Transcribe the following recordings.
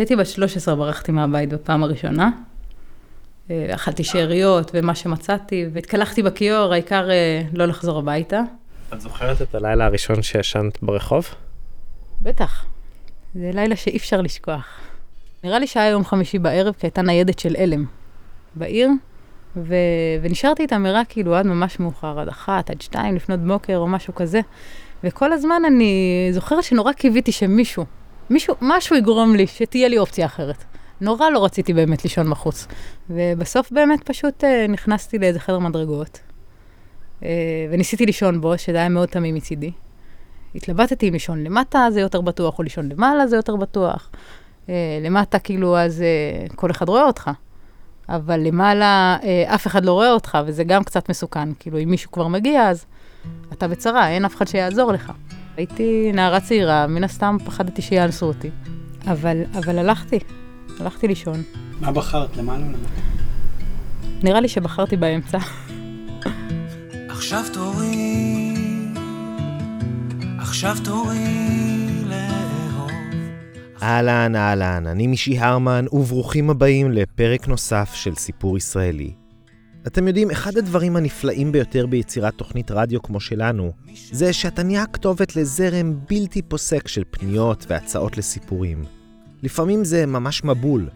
כשהייתי בת 13 ברחתי מהבית בפעם הראשונה. אה, אכלתי שאריות ומה שמצאתי, והתקלחתי בכיור, העיקר אה, לא לחזור הביתה. את זוכרת את הלילה הראשון שישנת ברחוב? בטח. זה לילה שאי אפשר לשכוח. נראה לי שהיה יום חמישי בערב, כי הייתה ניידת של עלם בעיר, ו... ונשארתי איתם מראה כאילו עד ממש מאוחר, עד אחת, עד שתיים לפנות בוקר או משהו כזה. וכל הזמן אני זוכרת שנורא קיוויתי שמישהו, מישהו, משהו יגרום לי, שתהיה לי אופציה אחרת. נורא לא רציתי באמת לישון בחוץ. ובסוף באמת פשוט אה, נכנסתי לאיזה חדר מדרגות, אה, וניסיתי לישון בו, שזה היה מאוד תמים מצידי. התלבטתי אם לישון למטה זה יותר בטוח, או לישון למעלה זה יותר בטוח. אה, למטה כאילו אז אה, כל אחד רואה אותך. אבל למעלה אה, אף אחד לא רואה אותך, וזה גם קצת מסוכן. כאילו, אם מישהו כבר מגיע, אז אתה בצרה, אין אף אחד שיעזור לך. הייתי נערה צעירה, מן הסתם פחדתי שיאנסו אותי. אבל, אבל הלכתי, הלכתי לישון. מה בחרת? למעלה או למטה? נראה לי שבחרתי באמצע. עכשיו תורי, עכשיו תורי לאהוב. אהלן, אהלן, אני מישי הרמן, וברוכים הבאים לפרק נוסף של סיפור ישראלי. אתם יודעים, אחד הדברים הנפלאים ביותר ביצירת תוכנית רדיו כמו שלנו, זה שאתה נהיה כתובת לזרם בלתי פוסק של פניות והצעות לסיפורים. לפעמים זה ממש מבול.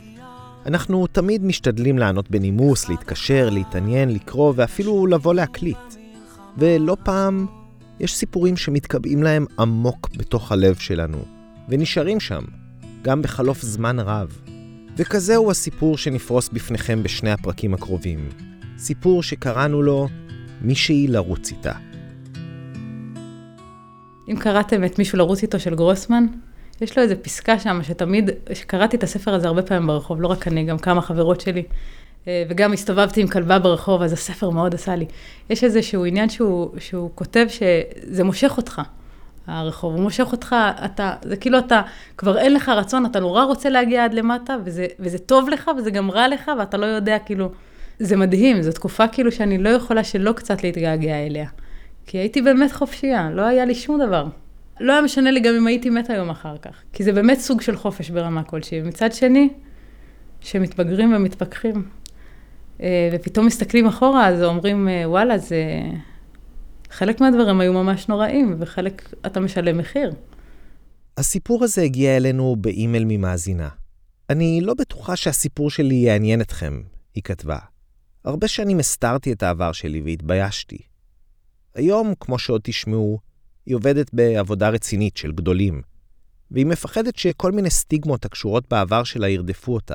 אנחנו תמיד משתדלים לענות בנימוס, להתקשר, להתעניין, לקרוא ואפילו לבוא להקליט. ולא פעם יש סיפורים שמתקבעים להם עמוק בתוך הלב שלנו, ונשארים שם, גם בחלוף זמן רב. וכזהו הסיפור שנפרוס בפניכם בשני הפרקים הקרובים. סיפור שקראנו לו מישהי לרוץ איתה. אם קראתם את מישהו לרוץ איתו של גרוסמן, יש לו איזו פסקה שם שתמיד, שקראתי את הספר הזה הרבה פעמים ברחוב, לא רק אני, גם כמה חברות שלי, אה, וגם הסתובבתי עם כלבה ברחוב, אז הספר מאוד עשה לי. יש איזשהו עניין שהוא, שהוא כותב שזה מושך אותך, הרחוב, הוא מושך אותך, אתה, זה כאילו אתה, כבר אין לך רצון, אתה נורא רוצה להגיע עד למטה, וזה, וזה טוב לך, וזה גם רע לך, ואתה לא יודע, כאילו, זה מדהים, זו תקופה כאילו שאני לא יכולה שלא קצת להתגעגע אליה. כי הייתי באמת חופשייה, לא היה לי שום דבר. לא היה משנה לי גם אם הייתי מתה יום אחר כך, כי זה באמת סוג של חופש ברמה כלשהי. מצד שני, שמתבגרים ומתפכחים, אה, ופתאום מסתכלים אחורה, אז אומרים, אה, וואלה, זה... חלק מהדברים היו ממש נוראים, וחלק אתה משלם מחיר. הסיפור הזה הגיע אלינו באימייל ממאזינה. אני לא בטוחה שהסיפור שלי יעניין אתכם, היא כתבה. הרבה שנים הסתרתי את העבר שלי והתביישתי. היום, כמו שעוד תשמעו, היא עובדת בעבודה רצינית של גדולים, והיא מפחדת שכל מיני סטיגמות הקשורות בעבר שלה ירדפו אותה.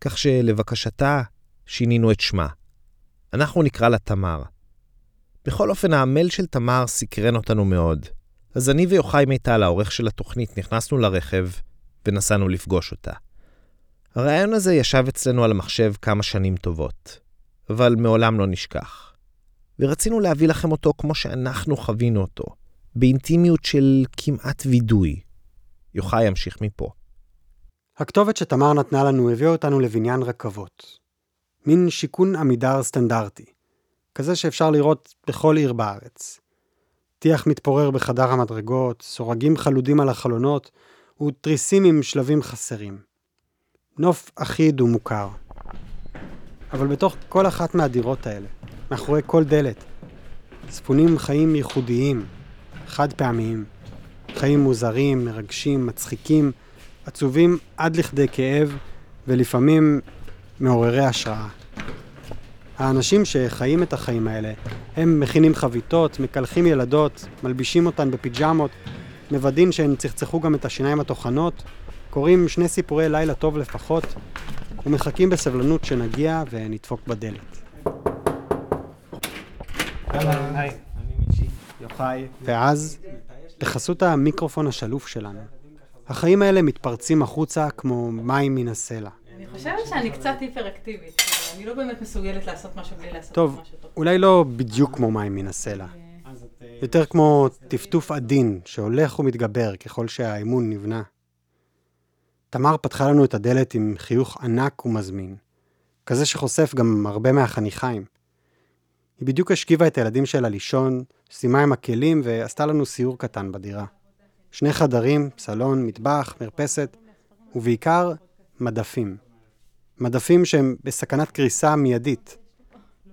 כך שלבקשתה שינינו את שמה. אנחנו נקרא לה תמר. בכל אופן, המייל של תמר סקרן אותנו מאוד, אז אני ויוחאי מיטל, העורך של התוכנית, נכנסנו לרכב ונסענו לפגוש אותה. הרעיון הזה ישב אצלנו על המחשב כמה שנים טובות, אבל מעולם לא נשכח. ורצינו להביא לכם אותו כמו שאנחנו חווינו אותו, באינטימיות של כמעט וידוי. יוחאי ימשיך מפה. הכתובת שתמר נתנה לנו הביאה אותנו לבניין רכבות. מין שיכון עמידר סטנדרטי. כזה שאפשר לראות בכל עיר בארץ. טיח מתפורר בחדר המדרגות, סורגים חלודים על החלונות, ותריסים עם שלבים חסרים. נוף אחיד ומוכר. אבל בתוך כל אחת מהדירות האלה, מאחורי כל דלת, צפונים חיים ייחודיים, חד פעמיים. חיים מוזרים, מרגשים, מצחיקים, עצובים עד לכדי כאב, ולפעמים מעוררי השראה. האנשים שחיים את החיים האלה, הם מכינים חביתות, מקלחים ילדות, מלבישים אותן בפיג'מות, מוודאים שהן צחצחו גם את השיניים הטוחנות, קוראים שני סיפורי לילה טוב לפחות, ומחכים בסבלנות שנגיע ונדפוק בדלת. ואז, בחסות המיקרופון השלוף שלנו, החיים האלה מתפרצים החוצה כמו מים מן הסלע. אני חושבת שאני קצת היפראקטיבית, אני לא באמת מסוגלת לעשות משהו בלי לעשות טוב, משהו טוב. אולי לא בדיוק כמו מים מן הסלע. יותר כמו טפטוף עדין שהולך ומתגבר ככל שהאמון נבנה. תמר פתחה לנו את הדלת עם חיוך ענק ומזמין, כזה שחושף גם הרבה מהחניכיים. היא בדיוק השכיבה את הילדים שלה לישון, סיימה עם הכלים ועשתה לנו סיור קטן בדירה. שני חדרים, סלון, מטבח, מרפסת, ובעיקר מדפים. מדפים שהם בסכנת קריסה מיידית.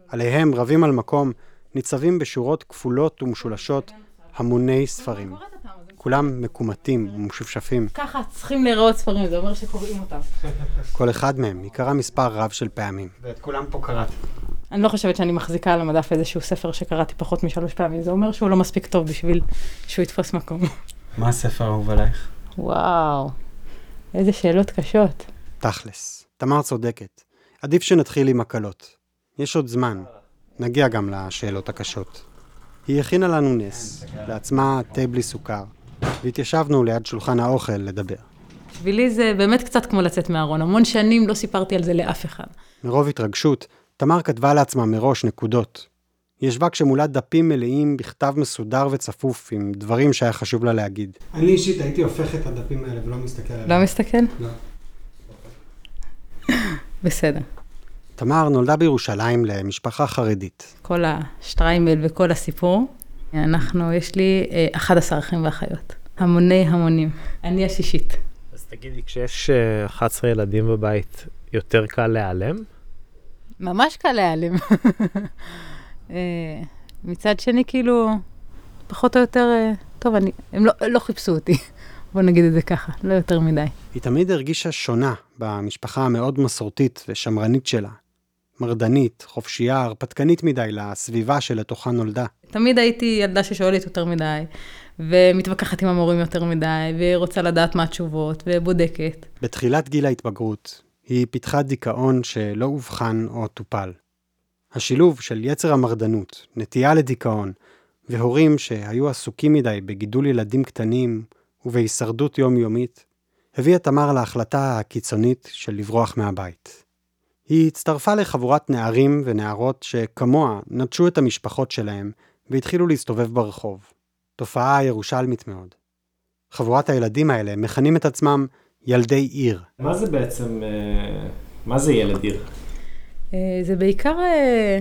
עליהם, רבים על מקום, ניצבים בשורות כפולות ומשולשות המוני ספרים. כולם מקומטים ומשופשפים, ככה צריכים להיראות ספרים, זה אומר שקוראים אותם. כל אחד מהם ייקרא מספר רב של פעמים. ואת כולם פה קראתי. אני לא חושבת שאני מחזיקה על המדף איזשהו ספר שקראתי פחות משלוש פעמים, זה אומר שהוא לא מספיק טוב בשביל שהוא יתפוס מקום. מה הספר האהוב עלייך? וואו, איזה שאלות קשות. תכלס, תמר צודקת. עדיף שנתחיל עם הקלות. יש עוד זמן. נגיע גם לשאלות הקשות. היא הכינה לנו נס, לעצמה תה בלי סוכר, והתיישבנו ליד שולחן האוכל לדבר. בשבילי זה באמת קצת כמו לצאת מהארון, המון שנים לא סיפרתי על זה לאף אחד. מרוב התרגשות, תמר כתבה לעצמה מראש נקודות. היא ישבה כשמולה דפים מלאים בכתב מסודר וצפוף עם דברים שהיה חשוב לה להגיד. אני אישית הייתי הופך את הדפים האלה ולא מסתכל עליהם. לא מסתכל? לא. בסדר. תמר נולדה בירושלים למשפחה חרדית. כל השטריימל וכל הסיפור. אנחנו, יש לי אה, 11 אחים ואחיות. המוני המונים. אני השישית. אז תגידי, כשיש אה, 11 ילדים בבית, יותר קל להיעלם? ממש קל להיעלם. אה, מצד שני, כאילו, פחות או יותר, אה, טוב, אני, הם לא, לא חיפשו אותי. בוא נגיד את זה ככה, לא יותר מדי. היא תמיד הרגישה שונה במשפחה המאוד מסורתית ושמרנית שלה. מרדנית, חופשייה, הרפתקנית מדי לסביבה שלתוכה נולדה. תמיד הייתי ילדה ששואלת יותר מדי, ומתווכחת עם המורים יותר מדי, ורוצה לדעת מה התשובות, ובודקת. בתחילת גיל ההתבגרות, היא פיתחה דיכאון שלא אובחן או טופל. השילוב של יצר המרדנות, נטייה לדיכאון, והורים שהיו עסוקים מדי בגידול ילדים קטנים ובהישרדות יומיומית, הביא את תמר להחלטה הקיצונית של לברוח מהבית. היא הצטרפה לחבורת נערים ונערות שכמוה נטשו את המשפחות שלהם והתחילו להסתובב ברחוב. תופעה ירושלמית מאוד. חבורת הילדים האלה מכנים את עצמם ילדי עיר. מה זה בעצם, אה, מה זה ילד עיר? אה, זה בעיקר אה,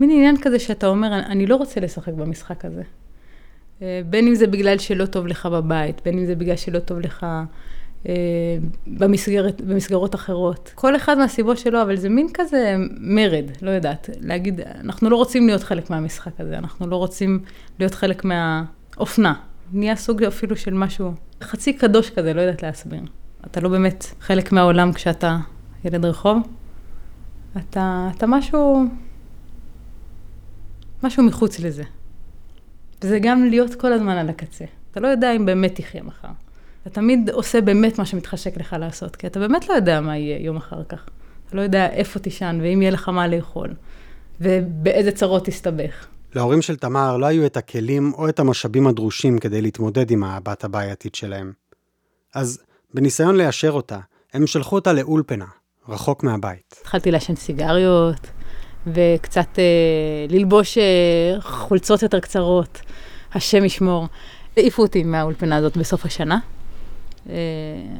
מין עניין כזה שאתה אומר, אני- לא רוצה לשחק במשחק הזה. בין אם זה בגלל שלא טוב לך בבית, בין אם זה בגלל שלא טוב לך במסגרת, במסגרות אחרות. כל אחד מהסיבות שלו, אבל זה מין כזה מרד, לא יודעת. להגיד, אנחנו לא רוצים להיות חלק מהמשחק הזה, אנחנו לא רוצים להיות חלק מהאופנה. נהיה סוג אפילו של משהו חצי קדוש כזה, לא יודעת להסביר. אתה לא באמת חלק מהעולם כשאתה ילד רחוב. אתה, אתה משהו, משהו מחוץ לזה. וזה גם להיות כל הזמן על הקצה. אתה לא יודע אם באמת תחיה מחר. אתה תמיד עושה באמת מה שמתחשק לך לעשות, כי אתה באמת לא יודע מה יהיה יום אחר כך. אתה לא יודע איפה תישן, ואם יהיה לך מה לאכול, ובאיזה צרות תסתבך. להורים של תמר לא היו את הכלים או את המשאבים הדרושים כדי להתמודד עם הבת הבעייתית שלהם. אז בניסיון ליישר אותה, הם שלחו אותה לאולפנה, רחוק מהבית. התחלתי לעשן סיגריות, וקצת אה, ללבוש אה, חולצות יותר קצרות, השם ישמור. העיפו אותי מהאולפנה הזאת בסוף השנה. אה,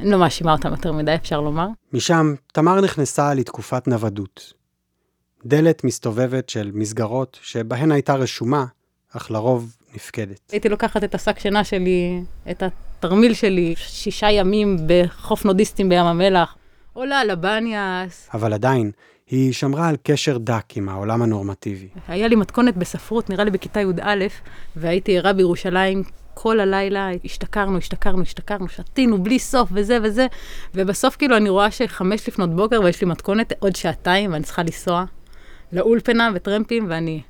אני לא מאשימה אותם יותר מדי, אפשר לומר. משם, תמר נכנסה לתקופת נוודות. דלת מסתובבת של מסגרות שבהן הייתה רשומה, אך לרוב נפקדת. הייתי לוקחת את השק שינה שלי, את התרמיל שלי, שישה ימים בחוף נודיסטים בים המלח, עולה לבניאס. אבל עדיין, היא שמרה על קשר דק עם העולם הנורמטיבי. היה לי מתכונת בספרות, נראה לי בכיתה י"א, והייתי ערה בירושלים כל הלילה, השתכרנו, השתכרנו, השתכרנו, שתינו בלי סוף וזה וזה, ובסוף כאילו אני רואה שחמש לפנות בוקר ויש לי מתכונת עוד שעתיים ואני צריכה לנסוע לאולפנה וטרמפים, ואני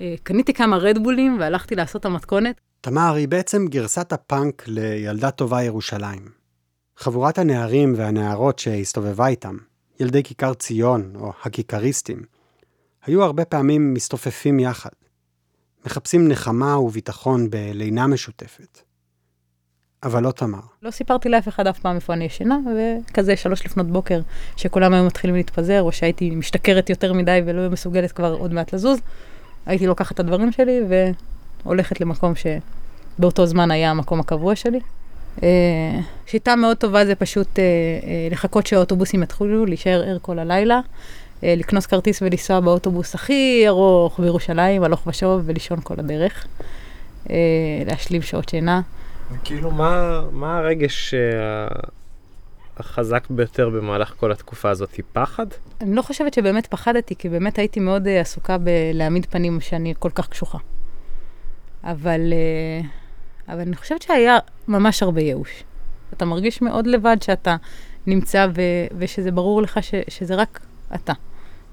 אה, קניתי כמה רדבולים והלכתי לעשות את המתכונת. תמר היא בעצם גרסת הפאנק לילדה טובה ירושלים. חבורת הנערים והנערות שהסתובבה איתם, ילדי כיכר ציון או הכיכריסטים, היו הרבה פעמים מסתופפים יחד, מחפשים נחמה וביטחון בלינה משותפת. אבל לא תמר. לא סיפרתי לאף אחד אף פעם איפה אני ישנה, וכזה שלוש לפנות בוקר, שכולם היו מתחילים להתפזר, או שהייתי משתכרת יותר מדי ולא מסוגלת כבר עוד מעט לזוז, הייתי לוקחת את הדברים שלי והולכת למקום שבאותו זמן היה המקום הקבוע שלי. אה, שיטה מאוד טובה זה פשוט אה, אה, לחכות שהאוטובוסים יתחילו, להישאר ער כל הלילה, אה, לקנוס כרטיס ולנסוע באוטובוס הכי ארוך בירושלים, הלוך ושוב, ולישון כל הדרך. אה, להשלים שעות שינה. כאילו, מה, מה הרגש שה... החזק ביותר במהלך כל התקופה הזאת היא פחד? אני לא חושבת שבאמת פחדתי, כי באמת הייתי מאוד אה, עסוקה בלהעמיד פנים שאני כל כך קשוחה. אבל, אה, אבל אני חושבת שהיה ממש הרבה ייאוש. אתה מרגיש מאוד לבד שאתה נמצא ו, ושזה ברור לך ש, שזה רק אתה.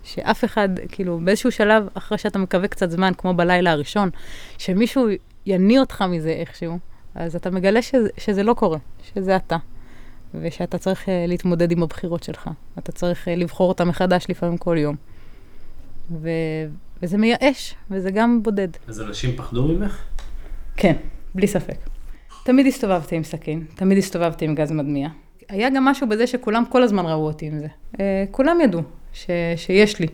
שאף אחד, כאילו, באיזשהו שלב, אחרי שאתה מקווה קצת זמן, כמו בלילה הראשון, שמישהו יניא אותך מזה איכשהו, אז אתה מגלה שזה, שזה לא קורה, שזה אתה. ושאתה צריך uh, להתמודד עם הבחירות שלך. אתה צריך uh, לבחור אותה מחדש לפעמים כל יום. ו... וזה מייאש, וזה גם בודד. אז אנשים פחדו ממך? כן, בלי ספק. תמיד הסתובבתי עם סכין, תמיד הסתובבתי עם גז מדמיע. היה גם משהו בזה שכולם כל הזמן ראו אותי עם זה. Uh, כולם ידעו ש... שיש לי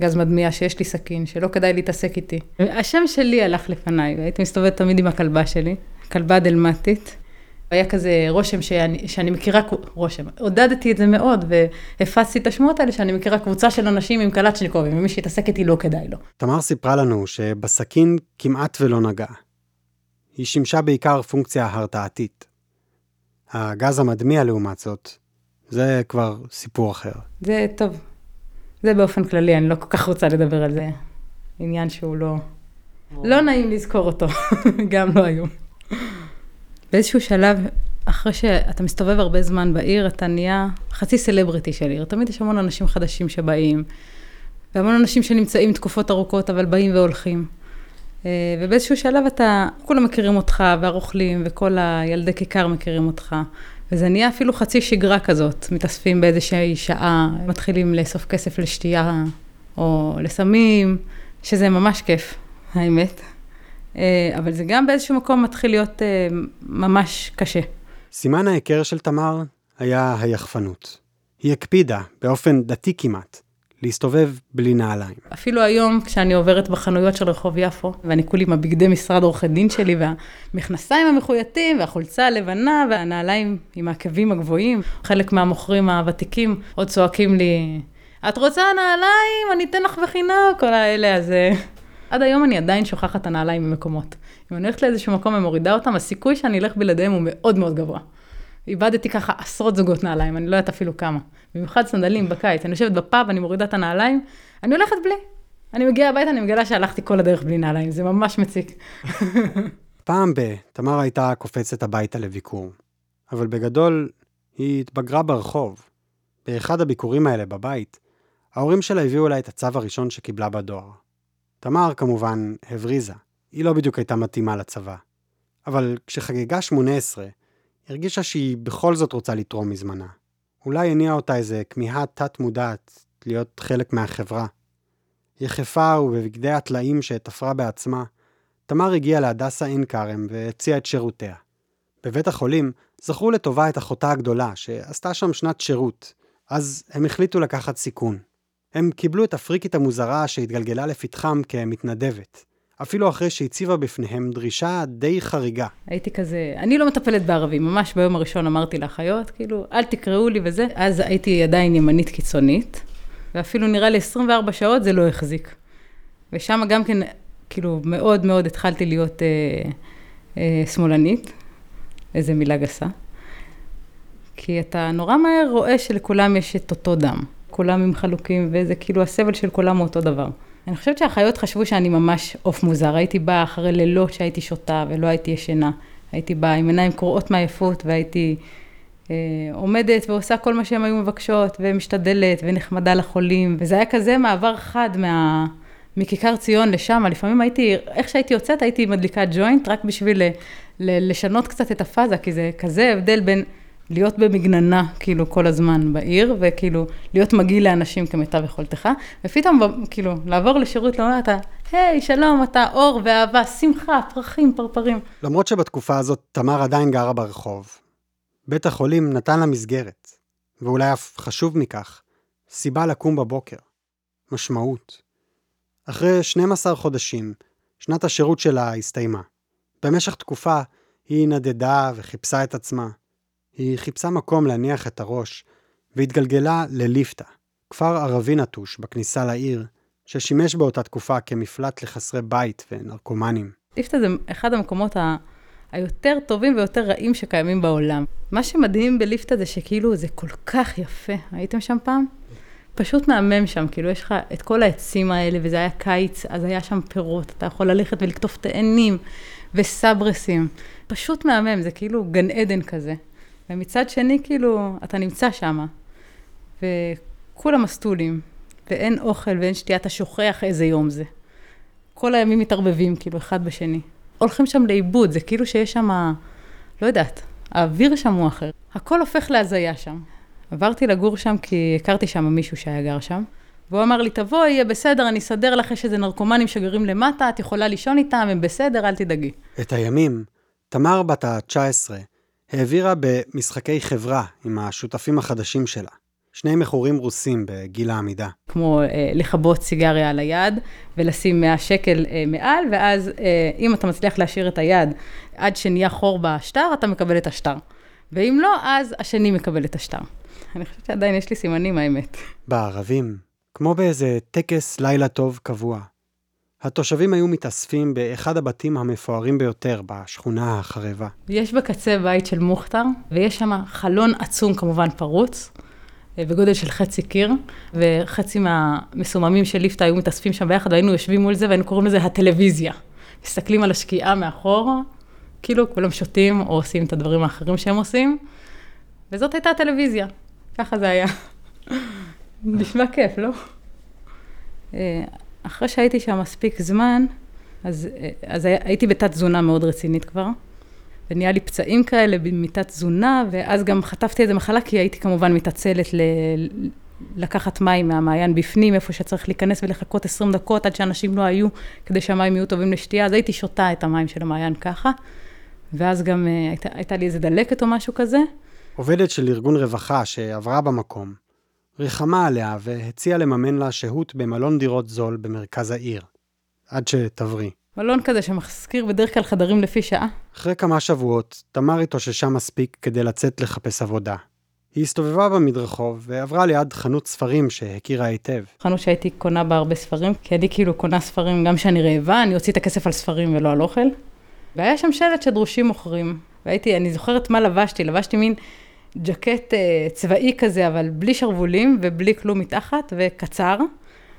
גז מדמיע, שיש לי סכין, שלא כדאי להתעסק איתי. השם שלי הלך לפניי, והייתי מסתובבת תמיד עם הכלבה שלי, כלבה דלמטית. היה כזה רושם שאני, שאני מכירה, רושם, עודדתי את זה מאוד, והפצתי את השמועות האלה שאני מכירה קבוצה של אנשים עם קלצ'ניקובים, ומי שיתעסק איתי לא כדאי לו. תמר סיפרה לנו שבסכין כמעט ולא נגע. היא שימשה בעיקר פונקציה הרתעתית. הגז המדמיע לעומת זאת, זה כבר סיפור אחר. זה טוב. זה באופן כללי, אני לא כל כך רוצה לדבר על זה. עניין שהוא לא... לא נעים לזכור אותו, גם לא היום. באיזשהו שלב, אחרי שאתה מסתובב הרבה זמן בעיר, אתה נהיה חצי סלבריטי של עיר. תמיד יש המון אנשים חדשים שבאים, והמון אנשים שנמצאים תקופות ארוכות, אבל באים והולכים. אה, ובאיזשהו שלב אתה, כולם מכירים אותך, והרוכלים, וכל הילדי כיכר מכירים אותך. וזה נהיה אפילו חצי שגרה כזאת, מתאספים באיזושהי שעה, מתחילים לאסוף כסף לשתייה או לסמים, שזה ממש כיף, האמת. אה, אבל זה גם באיזשהו מקום מתחיל להיות אה, ממש קשה. סימן ההיכר של תמר היה היחפנות. היא הקפידה, באופן דתי כמעט, להסתובב בלי נעליים. אפילו היום, כשאני עוברת בחנויות של רחוב יפו, ואני כולי עם הבגדי משרד עורכי דין שלי, והמכנסיים המחויטים, והחולצה הלבנה, והנעליים עם העקבים הגבוהים, חלק מהמוכרים הוותיקים עוד צועקים לי, את רוצה נעליים? אני אתן לך בחינם, כל האלה, אז... אה, עד היום אני עדיין שוכחת את הנעליים במקומות. אם אני הולכת לאיזשהו מקום ומורידה אותם, הסיכוי שאני אלך בלעדיהם הוא מאוד מאוד גבוה. איבדתי ככה עשרות זוגות נעליים, אני לא יודעת אפילו כמה. במיוחד סנדלים בקיץ, אני יושבת בפאב, אני מורידה את הנעליים, אני הולכת בלי. אני מגיעה הביתה, אני מגלה שהלכתי כל הדרך בלי נעליים, זה ממש מציק. פעם ב, תמר הייתה קופצת הביתה לביקור. אבל בגדול, היא התבגרה ברחוב. באחד הביקורים האלה בבית, ההורים שלה הביאו אליי את הצו הראשון שקיבלה בדואר. תמר כמובן הבריזה, היא לא בדיוק הייתה מתאימה לצבא. אבל כשחגגה 18, הרגישה שהיא בכל זאת רוצה לתרום מזמנה. אולי הניעה אותה איזה כמיהה תת-מודעת להיות חלק מהחברה. יחפה ובבגדי הטלאים שתפרה בעצמה, תמר הגיעה להדסה עין כרם והציעה את שירותיה. בבית החולים זכרו לטובה את אחותה הגדולה, שעשתה שם שנת שירות, אז הם החליטו לקחת סיכון. הם קיבלו את הפריקית המוזרה שהתגלגלה לפתחם כמתנדבת. אפילו אחרי שהציבה בפניהם דרישה די חריגה. הייתי כזה, אני לא מטפלת בערבים, ממש ביום הראשון אמרתי לאחיות, כאילו, אל תקראו לי וזה. אז הייתי עדיין ימנית קיצונית, ואפילו נראה לי 24 שעות זה לא החזיק. ושם גם כן, כאילו, מאוד מאוד התחלתי להיות אה, אה, שמאלנית, איזה מילה גסה. כי אתה נורא מהר רואה שלכולם יש את אותו דם. כולם עם חלוקים, וזה כאילו הסבל של כולם הוא אותו דבר. אני חושבת שהאחיות חשבו שאני ממש עוף מוזר. הייתי באה אחרי לילות שהייתי שותה ולא הייתי ישנה. הייתי באה עם עיניים קרועות מעייפות והייתי אה, עומדת ועושה כל מה שהן היו מבקשות ומשתדלת ונחמדה לחולים. וזה היה כזה מעבר חד מה... מכיכר ציון לשם, לפעמים הייתי, איך שהייתי יוצאת, הייתי מדליקה ג'וינט רק בשביל ל, ל, לשנות קצת את הפאזה, כי זה כזה הבדל בין להיות במגננה, כאילו, כל הזמן בעיר, וכאילו, להיות מגעיל לאנשים כמיטב יכולתך, ופתאום, כאילו, לעבור לשירות, לומר, אתה, היי, שלום, אתה אור ואהבה, שמחה, פרחים, פרפרים. למרות שבתקופה הזאת תמר עדיין גרה ברחוב, בית החולים נתן לה מסגרת, ואולי אף חשוב מכך, סיבה לקום בבוקר. משמעות. אחרי 12 חודשים, שנת השירות שלה הסתיימה. במשך תקופה היא נדדה וחיפשה את עצמה. היא חיפשה מקום להניח את הראש, והתגלגלה לליפתא, כפר ערבי נטוש בכניסה לעיר, ששימש באותה תקופה כמפלט לחסרי בית ונרקומנים. ליפתא זה אחד המקומות היותר טובים ויותר רעים שקיימים בעולם. מה שמדהים בליפתא זה שכאילו זה כל כך יפה. הייתם שם פעם? פשוט מהמם שם, כאילו יש לך את כל העצים האלה, וזה היה קיץ, אז היה שם פירות, אתה יכול ללכת ולקטוף תאנים וסברסים. פשוט מהמם, זה כאילו גן עדן כזה. ומצד שני, כאילו, אתה נמצא שם, וכולם מסטולים, ואין אוכל ואין שתייה, אתה שוכח איזה יום זה. כל הימים מתערבבים, כאילו, אחד בשני. הולכים שם לאיבוד, זה כאילו שיש שם, לא יודעת, האוויר שם הוא אחר. הכל הופך להזיה שם. עברתי לגור שם כי הכרתי שם מישהו שהיה גר שם, והוא אמר לי, תבואי, יהיה בסדר, אני אסדר לך, יש איזה נרקומנים שגרים למטה, את יכולה לישון איתם, הם בסדר, אל תדאגי. את הימים, תמר בת ה-19 העבירה במשחקי חברה עם השותפים החדשים שלה. שני מכורים רוסים בגיל העמידה. כמו אה, לכבות סיגריה על היד ולשים 100 שקל אה, מעל, ואז אה, אם אתה מצליח להשאיר את היד עד שנהיה חור בשטר, אתה מקבל את השטר. ואם לא, אז השני מקבל את השטר. אני חושבת שעדיין יש לי סימנים, האמת. בערבים, כמו באיזה טקס לילה טוב קבוע. התושבים היו מתאספים באחד הבתים המפוארים ביותר בשכונה החרבה. יש בקצה בית של מוכתר, ויש שם חלון עצום, כמובן פרוץ, אה, בגודל של חצי קיר, וחצי מהמסוממים של ליפתא היו מתאספים שם ביחד, והיינו יושבים מול זה, והיינו קוראים לזה הטלוויזיה. מסתכלים על השקיעה מאחור, כאילו כולם שותים או עושים את הדברים האחרים שהם עושים, וזאת הייתה הטלוויזיה. ככה זה היה. נשמע כיף, לא? אה, אחרי שהייתי שם מספיק זמן, אז, אה, אז הייתי בתת תזונה מאוד רצינית כבר, ונהיה לי פצעים כאלה מתת תזונה, ואז גם חטפתי איזה מחלה, כי הייתי כמובן מתעצלת ל... לקחת מים מהמעיין בפנים, איפה שצריך להיכנס ולחכות 20 דקות עד שאנשים לא היו, כדי שהמים יהיו טובים לשתייה, אז הייתי שותה את המים של המעיין ככה, ואז גם uh, הייתה, הייתה לי איזה דלקת או משהו כזה. עובדת של ארגון רווחה שעברה במקום, ריחמה עליה והציעה לממן לה שהות במלון דירות זול במרכז העיר, עד שתבריא. מלון כזה שמזכיר בדרך כלל חדרים לפי שעה. אחרי כמה שבועות, תמר התאוששה מספיק כדי לצאת לחפש עבודה. היא הסתובבה במדרחוב ועברה ליד חנות ספרים שהכירה היטב. חנות שהייתי קונה בה הרבה ספרים, כי אני כאילו קונה ספרים גם כשאני רעבה, אני אוציא את הכסף על ספרים ולא על אוכל. והיה שם שלט שדרושים מוכרים. והייתי, אני זוכרת מה לבשתי, לבשתי מין ג'קט אה, צבאי כזה, אבל בלי שרוולים ובלי כלום מתחת, וקצר.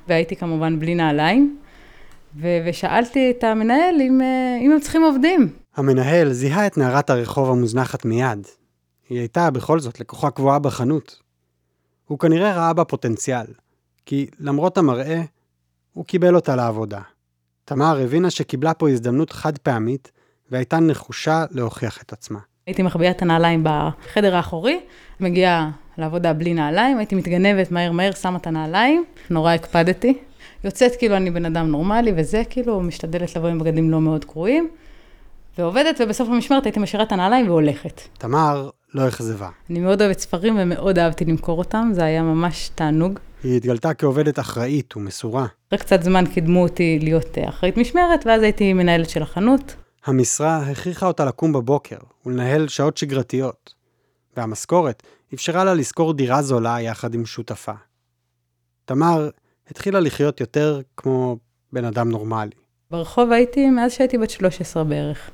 והייתי כמובן בלי נעליים. ו- ושאלתי את המנהל אם, אה, אם הם צריכים עובדים. המנהל זיהה את נערת הרחוב המוזנחת מיד. היא הייתה בכל זאת לקוחה קבועה בחנות. הוא כנראה ראה בה פוטנציאל, כי למרות המראה, הוא קיבל אותה לעבודה. תמר הבינה שקיבלה פה הזדמנות חד פעמית, והייתה נחושה להוכיח את עצמה. הייתי מחביאה את הנעליים בחדר האחורי, מגיעה לעבודה בלי נעליים, הייתי מתגנבת מהר מהר, שמה את הנעליים, נורא הקפדתי. יוצאת כאילו אני בן אדם נורמלי וזה, כאילו משתדלת לבוא עם בגדים לא מאוד קרועים, ועובדת, ובסוף המשמרת הייתי משאירה את הנעליים והולכת. תמר לא אכזבה. אני מאוד אוהבת ספרים ומאוד אהבתי למכור אותם, זה היה ממש תענוג. היא התגלתה כעובדת אחראית ומסורה. אחרי קצת זמן קידמו אותי להיות אחראית משמרת, ואז הייתי מנהלת של החנות. המשרה הכריחה אותה לקום בבוקר ולנהל שעות שגרתיות, והמשכורת אפשרה לה לשכור דירה זולה יחד עם שותפה. תמר התחילה לחיות יותר כמו בן אדם נורמלי. ברחוב הייתי מאז שהייתי בת 13 בערך.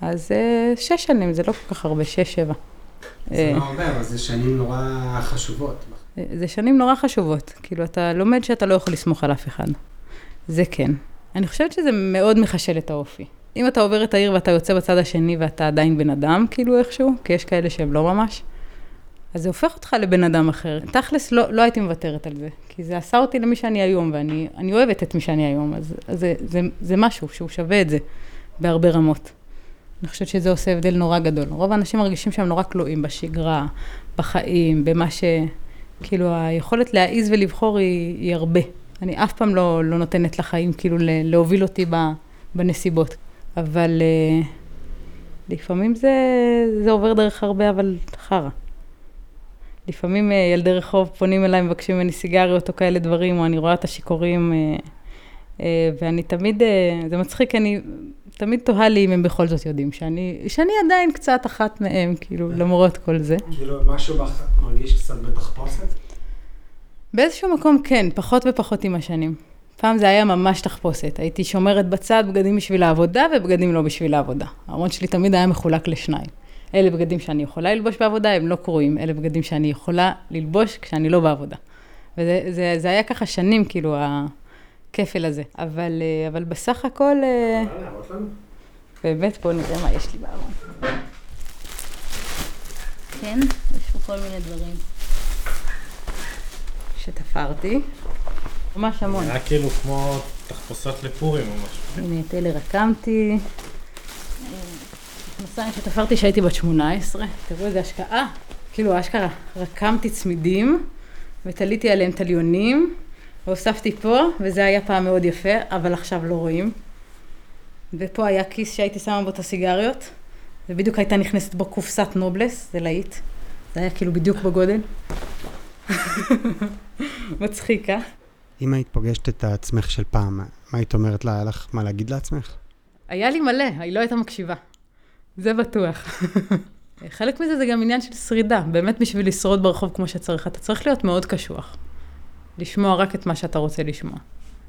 אז אה, שש שנים, זה לא כל כך הרבה, שש, שבע. אה, הרבה, אבל זה שנים נורא חשובות. אה, זה שנים נורא חשובות. כאילו, אתה לומד שאתה לא יכול לסמוך על אף אחד. זה כן. אני חושבת שזה מאוד מחשל את האופי. אם אתה עובר את העיר ואתה יוצא בצד השני ואתה עדיין בן אדם, כאילו איכשהו, כי יש כאלה שהם לא ממש, אז זה הופך אותך לבן אדם אחר. תכלס, לא, לא הייתי מוותרת על זה, כי זה עשה אותי למי שאני היום, ואני אוהבת את מי שאני היום, אז, אז זה, זה, זה משהו שהוא שווה את זה בהרבה רמות. אני חושבת שזה עושה הבדל נורא גדול. רוב האנשים מרגישים שהם נורא כלואים בשגרה, בחיים, במה ש... כאילו, היכולת להעיז ולבחור היא, היא הרבה. אני אף פעם לא, לא נותנת לחיים כאילו להוביל אותי בנסיבות. אבל uh, לפעמים זה, זה עובר דרך הרבה, אבל חרא. לפעמים uh, ילדי רחוב פונים אליי, מבקשים ממני סיגריות או כאלה דברים, או אני רואה את השיכורים, uh, ואני תמיד, זה מצחיק, אני תמיד תוהה לי אם הם בכל זאת יודעים שאני, שאני עדיין קצת אחת מהם, כאילו, למרות כל זה. כאילו, משהו בח... מרגיש קצת בתחפושת? באיזשהו מקום כן, פחות ופחות עם השנים. פעם זה היה ממש תחפושת. הייתי שומרת בצד בגדים בשביל העבודה ובגדים לא בשביל העבודה. הארון שלי תמיד היה מחולק לשניים. אלה בגדים שאני יכולה ללבוש בעבודה, הם לא קרועים. אלה בגדים שאני יכולה ללבוש כשאני לא בעבודה. וזה זה, זה היה ככה שנים, כאילו, הכפל הזה. אבל, אה, אבל בסך הכל, אה, באמת, בואו נראה מה יש לי בארון. כן, יש פה כל מיני דברים שתפרתי. ממש המון. היה כאילו כמו תחפושות לפורים או משהו. הנה, את אלה רקמתי. מכנסיים שתפרתי כשהייתי בת 18, תראו איזה השקעה. כאילו, אשכרה, רקמתי צמידים, ותליתי עליהם תליונים, והוספתי פה, וזה היה פעם מאוד יפה, אבל עכשיו לא רואים. ופה היה כיס שהייתי שמה בו את הסיגריות, ובדיוק הייתה נכנסת בו קופסת נובלס, זה להיט. זה היה כאילו בדיוק בגודל. מצחיק, אה? אם היית פוגשת את עצמך של פעם, מה היית אומרת לה, היה לך מה להגיד לעצמך? היה לי מלא, היא לא הייתה מקשיבה. זה בטוח. חלק מזה זה גם עניין של שרידה, באמת בשביל לשרוד ברחוב כמו שצריך. אתה צריך להיות מאוד קשוח. לשמוע רק את מה שאתה רוצה לשמוע.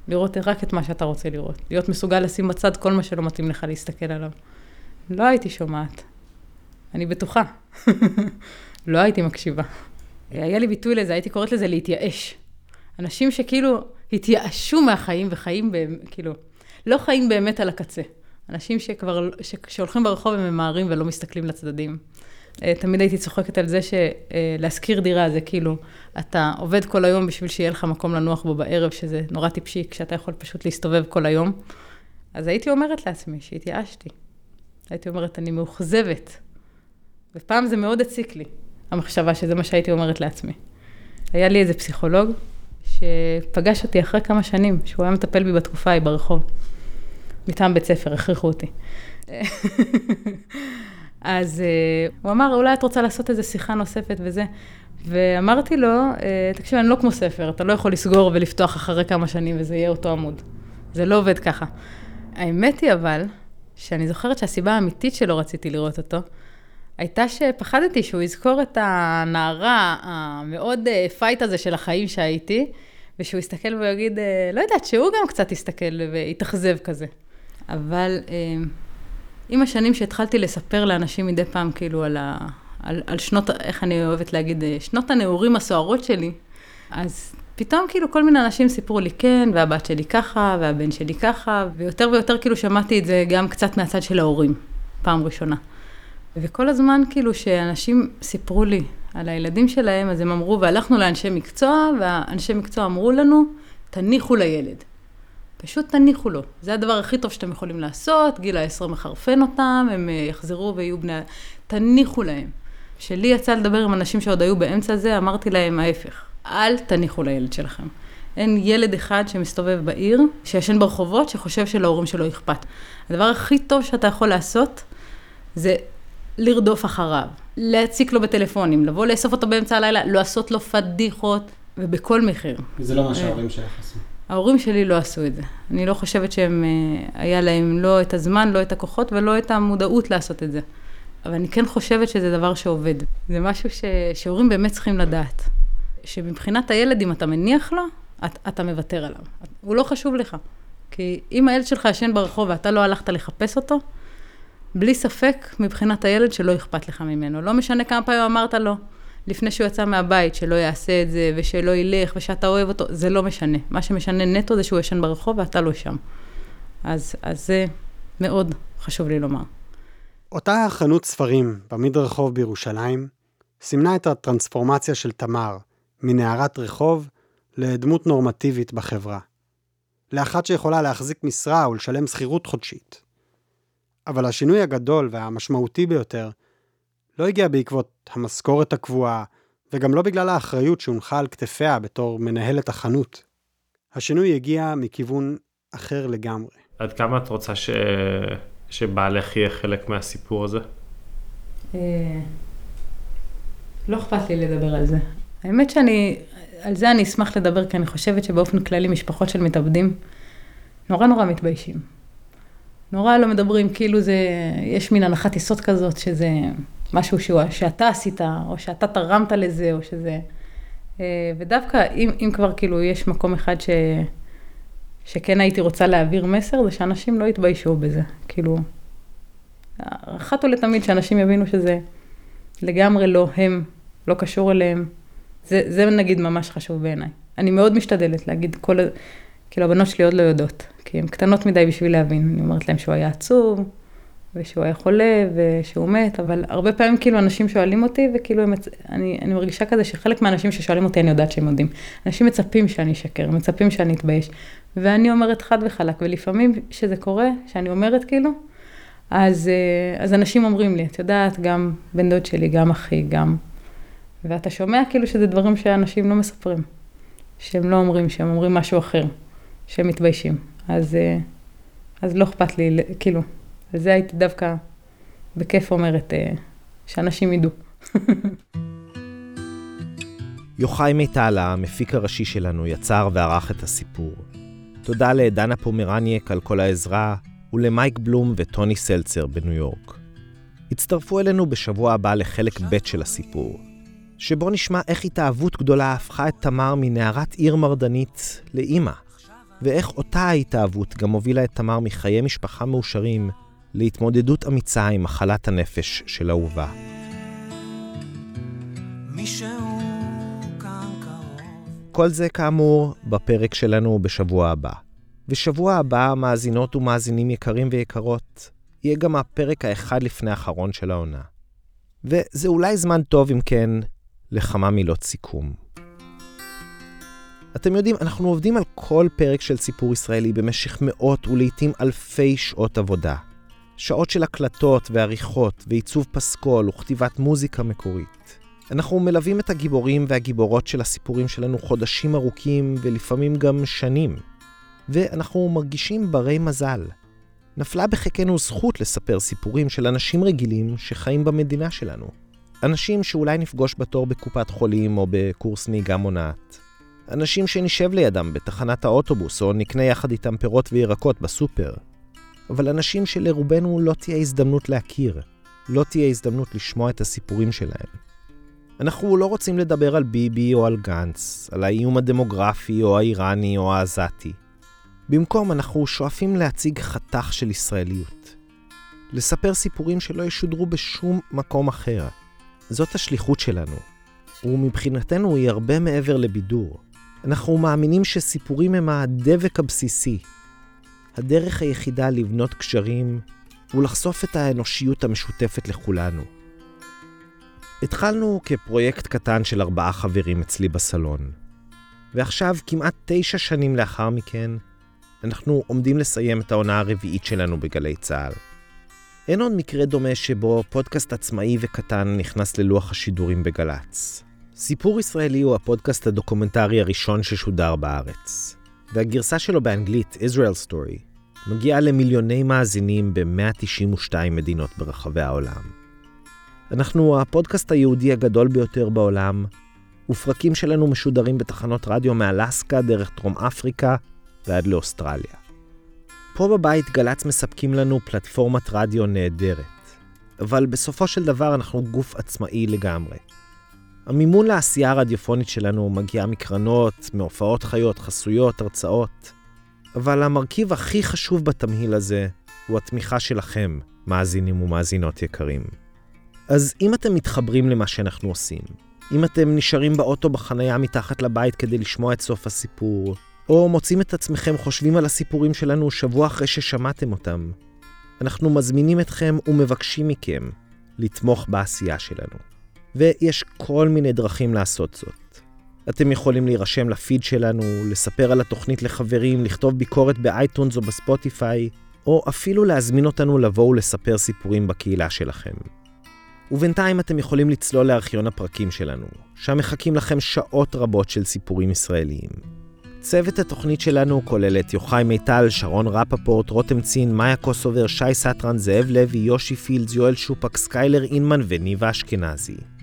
לראות רק את מה שאתה רוצה לראות. להיות מסוגל לשים בצד כל מה שלא מתאים לך להסתכל עליו. לא הייתי שומעת. אני בטוחה. לא הייתי מקשיבה. היה לי ביטוי לזה, הייתי קוראת לזה להתייאש. אנשים שכאילו התייאשו מהחיים וחיים, באמת, כאילו, לא חיים באמת על הקצה. אנשים שכבר, שהולכים ברחוב וממהרים ולא מסתכלים לצדדים. אה, תמיד הייתי צוחקת על זה שלהשכיר דירה זה כאילו, אתה עובד כל היום בשביל שיהיה לך מקום לנוח בו בערב, שזה נורא טיפשי, כשאתה יכול פשוט להסתובב כל היום. אז הייתי אומרת לעצמי שהתייאשתי. הייתי אומרת, אני מאוכזבת. ופעם זה מאוד הציק לי, המחשבה שזה מה שהייתי אומרת לעצמי. היה לי איזה פסיכולוג שפגש אותי אחרי כמה שנים, שהוא היה מטפל בי בתקופה ההיא ברחוב. מטעם בית ספר, הכריחו אותי. אז אה, הוא אמר, אולי את רוצה לעשות איזו שיחה נוספת וזה. ואמרתי לו, אה, תקשיב, אני לא כמו ספר, אתה לא יכול לסגור ולפתוח אחרי כמה שנים וזה יהיה אותו עמוד. זה לא עובד ככה. האמת היא אבל, שאני זוכרת שהסיבה האמיתית שלא רציתי לראות אותו, הייתה שפחדתי שהוא יזכור את הנערה המאוד אה, fight הזה של החיים שהייתי, ושהוא יסתכל ויגיד, לא יודעת, שהוא גם קצת יסתכל ויתאכזב כזה. אבל אה, עם השנים שהתחלתי לספר לאנשים מדי פעם, כאילו, על, ה, על, על שנות, איך אני אוהבת להגיד, אה, שנות הנעורים הסוערות שלי, אז פתאום כאילו כל מיני אנשים סיפרו לי כן, והבת שלי ככה, והבן שלי ככה, ויותר ויותר כאילו שמעתי את זה גם קצת מהצד של ההורים, פעם ראשונה. וכל הזמן כאילו שאנשים סיפרו לי על הילדים שלהם, אז הם אמרו, והלכנו לאנשי מקצוע, והאנשי מקצוע אמרו לנו, תניחו לילד. פשוט תניחו לו. זה הדבר הכי טוב שאתם יכולים לעשות, גיל העשרה מחרפן אותם, הם אה, יחזרו ויהיו בני... תניחו להם. כשלי יצא לדבר עם אנשים שעוד היו באמצע זה, אמרתי להם ההפך, אל תניחו לילד שלכם. אין ילד אחד שמסתובב בעיר, שישן ברחובות, שחושב שלהורים שלו אכפת. הדבר הכי טוב שאתה יכול לעשות, זה לרדוף אחריו, להציק לו בטלפונים, לבוא לאסוף אותו באמצע הלילה, לעשות לו פדיחות, ובכל מחיר. זה לא מה שההורים שלך עשו. ההורים שלי לא עשו את זה. אני לא חושבת שהם, אה, היה להם לא את הזמן, לא את הכוחות ולא את המודעות לעשות את זה. אבל אני כן חושבת שזה דבר שעובד. זה משהו ש, שהורים באמת צריכים לדעת. שמבחינת הילד, אם אתה מניח לו, את, אתה מוותר עליו. הוא לא חשוב לך. כי אם הילד שלך ישן ברחוב ואתה לא הלכת לחפש אותו, בלי ספק, מבחינת הילד שלא אכפת לך ממנו. לא משנה כמה פעמים אמרת לו, לפני שהוא יצא מהבית, שלא יעשה את זה, ושלא ילך, ושאתה אוהב אותו, זה לא משנה. מה שמשנה נטו זה שהוא ישן ברחוב ואתה לא שם. אז, אז זה מאוד חשוב לי לומר. אותה חנות ספרים במדרחוב בירושלים סימנה את הטרנספורמציה של תמר מנערת רחוב לדמות נורמטיבית בחברה. לאחת שיכולה להחזיק משרה ולשלם שכירות חודשית. אבל השינוי הגדול והמשמעותי ביותר לא הגיע בעקבות המשכורת הקבועה, וגם לא בגלל האחריות שהונחה על כתפיה בתור מנהלת החנות. השינוי הגיע מכיוון אחר לגמרי. עד כמה את רוצה ש... שבעלך יהיה חלק מהסיפור הזה? אה, לא אכפת לי לדבר על זה. האמת שאני, על זה אני אשמח לדבר, כי אני חושבת שבאופן כללי משפחות של מתאבדים נורא נורא מתביישים. נורא לא מדברים, כאילו זה, יש מין הנחת יסוד כזאת, שזה משהו שהוא, שאתה עשית, או שאתה תרמת לזה, או שזה... אה, ודווקא אם, אם כבר כאילו יש מקום אחד ש, שכן הייתי רוצה להעביר מסר, זה שאנשים לא יתביישו בזה. כאילו, אחת ולתמיד שאנשים יבינו שזה לגמרי לא הם, לא קשור אליהם. זה, זה נגיד ממש חשוב בעיניי. אני מאוד משתדלת להגיד כל, כאילו הבנות שלי עוד לא יודעות, כי הן קטנות מדי בשביל להבין. אני אומרת להן שהוא היה עצוב, ושהוא היה חולה, ושהוא מת, אבל הרבה פעמים כאילו אנשים שואלים אותי, וכאילו הם, אני, אני מרגישה כזה שחלק מהאנשים ששואלים אותי, אני יודעת שהם יודעים. אנשים מצפים שאני אשקר, מצפים שאני אתבייש. ואני אומרת חד וחלק, ולפעמים שזה קורה, שאני אומרת כאילו, אז, אה, אז אנשים אומרים לי, את יודעת, גם בן דוד שלי, גם אחי, גם... ואתה שומע כאילו שזה דברים שאנשים לא מספרים, שהם לא אומרים, שהם אומרים משהו אחר, שהם מתביישים. אז, אה, אז לא אכפת לי, כאילו, וזה הייתי דווקא בכיף אומרת, אה, שאנשים ידעו. יוחאי מיטל, המפיק הראשי שלנו, יצר וערך את הסיפור. תודה לדנה פומרניאק על כל העזרה, ולמייק בלום וטוני סלצר בניו יורק. הצטרפו אלינו בשבוע הבא לחלק ב' של הסיפור, שבו נשמע איך התאהבות גדולה הפכה את תמר מנערת עיר מרדנית לאימא, ואיך אותה ההתאהבות גם הובילה את תמר מחיי משפחה מאושרים להתמודדות אמיצה עם מחלת הנפש של אהובה. כל זה כאמור בפרק שלנו בשבוע הבא. ושבוע הבא, מאזינות ומאזינים יקרים ויקרות, יהיה גם הפרק האחד לפני האחרון של העונה. וזה אולי זמן טוב, אם כן, לכמה מילות סיכום. אתם יודעים, אנחנו עובדים על כל פרק של סיפור ישראלי במשך מאות ולעיתים אלפי שעות עבודה. שעות של הקלטות ועריכות ועיצוב פסקול וכתיבת מוזיקה מקורית. אנחנו מלווים את הגיבורים והגיבורות של הסיפורים שלנו חודשים ארוכים ולפעמים גם שנים. ואנחנו מרגישים ברי מזל. נפלה בחיקנו זכות לספר סיפורים של אנשים רגילים שחיים במדינה שלנו. אנשים שאולי נפגוש בתור בקופת חולים או בקורס נהיגה מונעת. אנשים שנשב לידם בתחנת האוטובוס או נקנה יחד איתם פירות וירקות בסופר. אבל אנשים שלרובנו לא תהיה הזדמנות להכיר, לא תהיה הזדמנות לשמוע את הסיפורים שלהם. אנחנו לא רוצים לדבר על ביבי או על גנץ, על האיום הדמוגרפי או האיראני או העזתי. במקום אנחנו שואפים להציג חתך של ישראליות. לספר סיפורים שלא ישודרו בשום מקום אחר. זאת השליחות שלנו, ומבחינתנו היא הרבה מעבר לבידור. אנחנו מאמינים שסיפורים הם הדבק הבסיסי, הדרך היחידה לבנות קשרים ולחשוף את האנושיות המשותפת לכולנו. התחלנו כפרויקט קטן של ארבעה חברים אצלי בסלון, ועכשיו, כמעט תשע שנים לאחר מכן, אנחנו עומדים לסיים את העונה הרביעית שלנו בגלי צה"ל. אין עוד מקרה דומה שבו פודקאסט עצמאי וקטן נכנס ללוח השידורים בגל"צ. סיפור ישראלי הוא הפודקאסט הדוקומנטרי הראשון ששודר בארץ, והגרסה שלו באנגלית, Israel Story, מגיעה למיליוני מאזינים ב-192 מדינות ברחבי העולם. אנחנו הפודקאסט היהודי הגדול ביותר בעולם, ופרקים שלנו משודרים בתחנות רדיו מאלסקה דרך דרום אפריקה ועד לאוסטרליה. פה בבית גל"צ מספקים לנו פלטפורמת רדיו נהדרת, אבל בסופו של דבר אנחנו גוף עצמאי לגמרי. המימון לעשייה הרדיופונית שלנו מגיע מקרנות, מהופעות חיות, חסויות, הרצאות, אבל המרכיב הכי חשוב בתמהיל הזה הוא התמיכה שלכם, מאזינים ומאזינות יקרים. אז אם אתם מתחברים למה שאנחנו עושים, אם אתם נשארים באוטו בחנייה מתחת לבית כדי לשמוע את סוף הסיפור, או מוצאים את עצמכם חושבים על הסיפורים שלנו שבוע אחרי ששמעתם אותם, אנחנו מזמינים אתכם ומבקשים מכם לתמוך בעשייה שלנו. ויש כל מיני דרכים לעשות זאת. אתם יכולים להירשם לפיד שלנו, לספר על התוכנית לחברים, לכתוב ביקורת ב iTunes או ב Spotify, או אפילו להזמין אותנו לבוא ולספר סיפורים בקהילה שלכם. ובינתיים אתם יכולים לצלול לארכיון הפרקים שלנו, שם מחכים לכם שעות רבות של סיפורים ישראליים. צוות התוכנית שלנו כולל את יוחאי מיטל, שרון רפפורט, רותם צין, מאיה קוסובר, שי סטרן, זאב לוי, יושי פילדס, יואל שופק, סקיילר אינמן וניבה אשכנזי.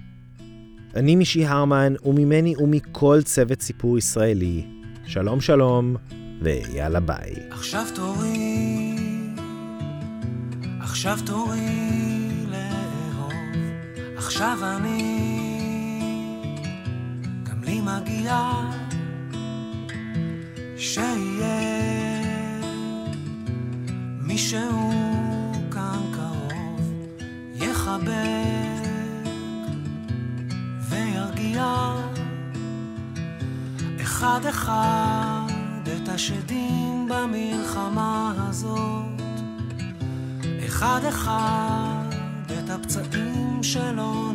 אני מישי הרמן, וממני ומכל צוות סיפור ישראלי. שלום שלום, ויאללה ביי. עכשיו תורי, עכשיו תורי לאהוב, עכשיו אני, גם לי מגיע שיהיה מישהו כאן קרוב, יחבר אחד אחד את השדים במלחמה הזאת, אחד אחד את הפצעים שלו